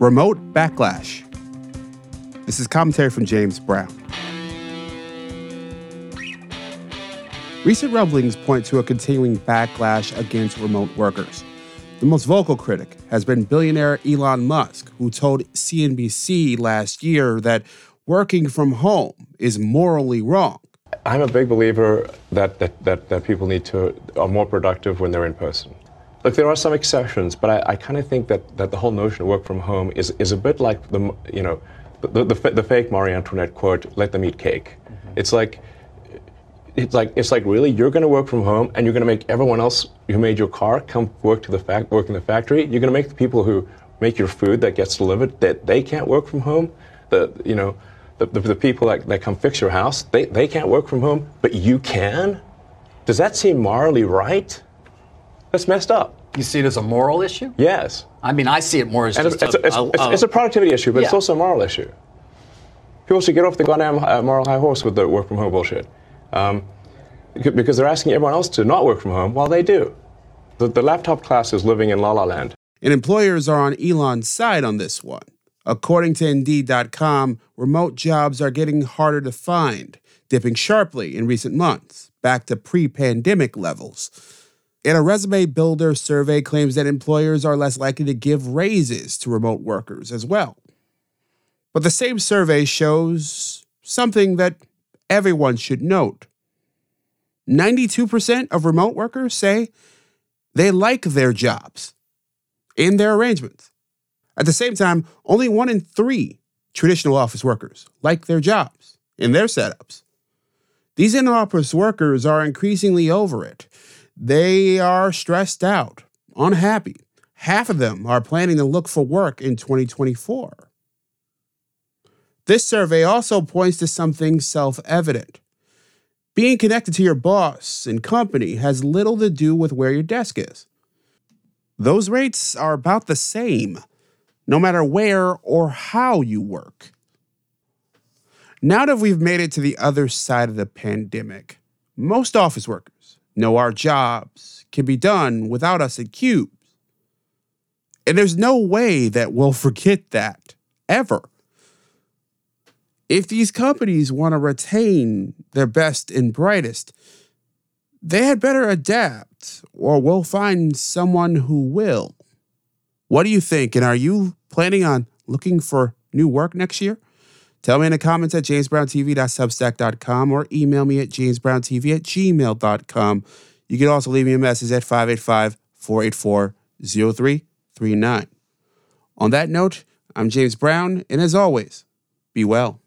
Remote Backlash. This is commentary from James Brown. Recent rumblings point to a continuing backlash against remote workers. The most vocal critic has been billionaire Elon Musk, who told CNBC last year that working from home is morally wrong. I'm a big believer that, that, that, that people need to are more productive when they're in person. Look, there are some exceptions, but I, I kind of think that, that the whole notion of work from home is, is a bit like the you know the, the, the fake Marie Antoinette quote, "Let them eat cake." Mm-hmm. It's like it's like it's like really you're going to work from home and you're going to make everyone else who made your car come work to the fact work in the factory. You're going to make the people who make your food that gets delivered that they can't work from home. The you know the, the, the people that, that come fix your house they, they can't work from home, but you can. Does that seem morally right? That's messed up. You see it as a moral issue? Yes. I mean, I see it more as and just it's, a, it's, a, it's, it's, a productivity issue, but yeah. it's also a moral issue. People should get off the goddamn uh, moral high horse with the work from home bullshit. Um, because they're asking everyone else to not work from home while they do. The, the laptop class is living in la la land. And employers are on Elon's side on this one. According to Indeed.com, remote jobs are getting harder to find, dipping sharply in recent months, back to pre pandemic levels. And a resume builder survey claims that employers are less likely to give raises to remote workers as well. But the same survey shows something that everyone should note 92% of remote workers say they like their jobs in their arrangements. At the same time, only one in three traditional office workers like their jobs in their setups. These in office workers are increasingly over it. They are stressed out, unhappy. Half of them are planning to look for work in 2024. This survey also points to something self evident. Being connected to your boss and company has little to do with where your desk is. Those rates are about the same, no matter where or how you work. Now that we've made it to the other side of the pandemic, most office workers know our jobs can be done without us at Cubes. And there's no way that we'll forget that, ever. If these companies want to retain their best and brightest, they had better adapt, or we'll find someone who will. What do you think? And are you planning on looking for new work next year? Tell me in the comments at jamesbrowntv.substack.com or email me at jamesbrowntv at gmail.com. You can also leave me a message at 585 484 0339. On that note, I'm James Brown, and as always, be well.